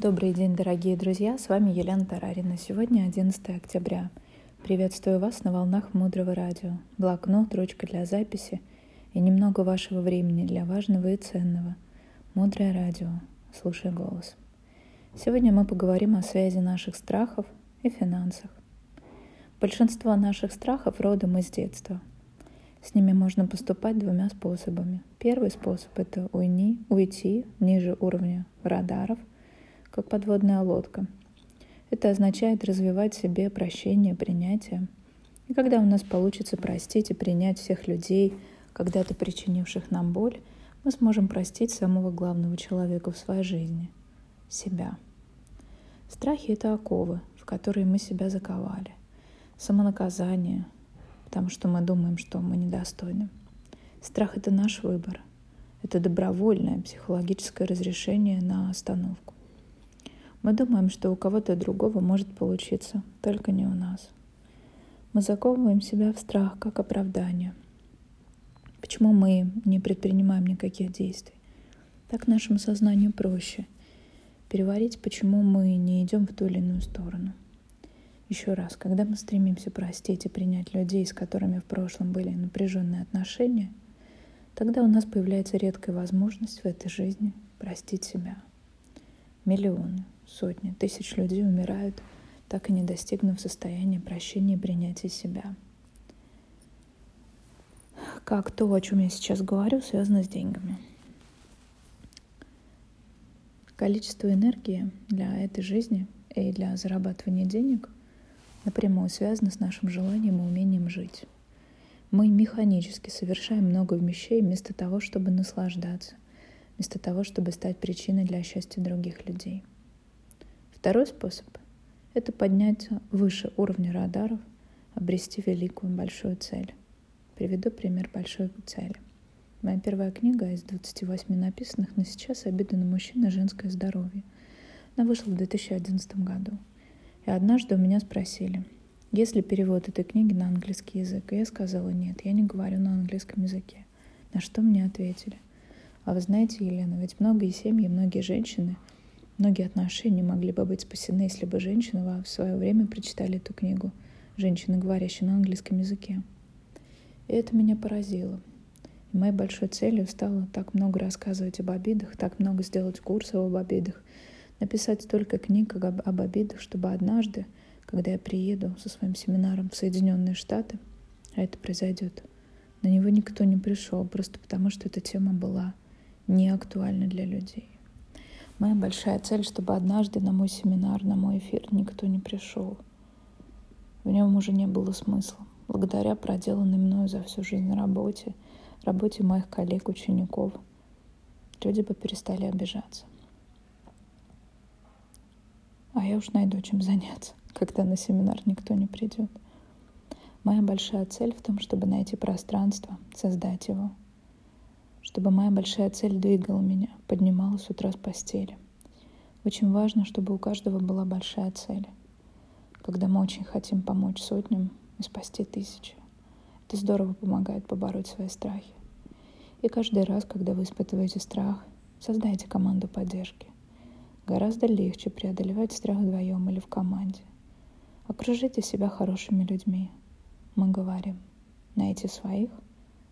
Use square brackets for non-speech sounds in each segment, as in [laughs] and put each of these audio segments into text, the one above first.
Добрый день, дорогие друзья! С вами Елена Тарарина. Сегодня 11 октября. Приветствую вас на волнах Мудрого Радио. Блокнот, ручка для записи и немного вашего времени для важного и ценного. Мудрое Радио. Слушай голос. Сегодня мы поговорим о связи наших страхов и финансах. Большинство наших страхов родом из детства. С ними можно поступать двумя способами. Первый способ – это уйни, уйти ниже уровня радаров – как подводная лодка. Это означает развивать в себе прощение, принятие. И когда у нас получится простить и принять всех людей, когда-то причинивших нам боль, мы сможем простить самого главного человека в своей жизни — себя. Страхи — это оковы, в которые мы себя заковали. Самонаказание, потому что мы думаем, что мы недостойны. Страх — это наш выбор. Это добровольное психологическое разрешение на остановку. Мы думаем, что у кого-то другого может получиться, только не у нас. Мы заковываем себя в страх как оправдание. Почему мы не предпринимаем никаких действий? Так нашему сознанию проще переварить, почему мы не идем в ту или иную сторону. Еще раз, когда мы стремимся простить и принять людей, с которыми в прошлом были напряженные отношения, тогда у нас появляется редкая возможность в этой жизни простить себя. Миллионы, сотни, тысяч людей умирают, так и не достигнув состояния прощения и принятия себя. Как то, о чем я сейчас говорю, связано с деньгами. Количество энергии для этой жизни и для зарабатывания денег напрямую связано с нашим желанием и умением жить. Мы механически совершаем много вещей вместо того, чтобы наслаждаться, вместо того, чтобы стать причиной для счастья других людей – Второй способ — это подняться выше уровня радаров, обрести великую большую цель. Приведу пример большой цели. Моя первая книга из 28 написанных на сейчас «Обида на мужчин и женское здоровье». Она вышла в 2011 году. И однажды у меня спросили, есть ли перевод этой книги на английский язык. И я сказала, нет, я не говорю на английском языке. На что мне ответили? А вы знаете, Елена, ведь многие семьи, многие женщины — Многие отношения могли бы быть спасены, если бы женщины в свое время прочитали эту книгу. Женщины, говорящие на английском языке. И это меня поразило. И моей большой целью стало так много рассказывать об обидах, так много сделать курсов об обидах, написать столько книг об, об обидах, чтобы однажды, когда я приеду со своим семинаром в Соединенные Штаты, а это произойдет, на него никто не пришел, просто потому что эта тема была не актуальна для людей. Моя большая цель, чтобы однажды на мой семинар, на мой эфир никто не пришел. В нем уже не было смысла. Благодаря проделанной мною за всю жизнь работе, работе моих коллег, учеников, люди бы перестали обижаться. А я уж найду чем заняться, [laughs] когда на семинар никто не придет. Моя большая цель в том, чтобы найти пространство, создать его, чтобы моя большая цель двигала меня, поднимала с утра с постели. Очень важно, чтобы у каждого была большая цель. Когда мы очень хотим помочь сотням и спасти тысячи, это здорово помогает побороть свои страхи. И каждый раз, когда вы испытываете страх, создайте команду поддержки. Гораздо легче преодолевать страх вдвоем или в команде. Окружите себя хорошими людьми. Мы говорим, найти своих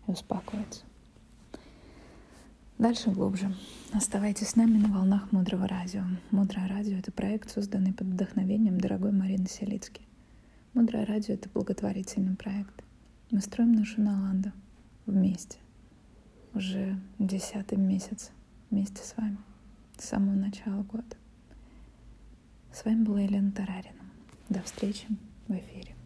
и успокоиться. Дальше глубже. Оставайтесь с нами на волнах Мудрого Радио. Мудрое Радио — это проект, созданный под вдохновением дорогой Марины Селицки. Мудрое Радио — это благотворительный проект. Мы строим нашу Наланду вместе. Уже десятый месяц вместе с вами. С самого начала года. С вами была Елена Тарарина. До встречи в эфире.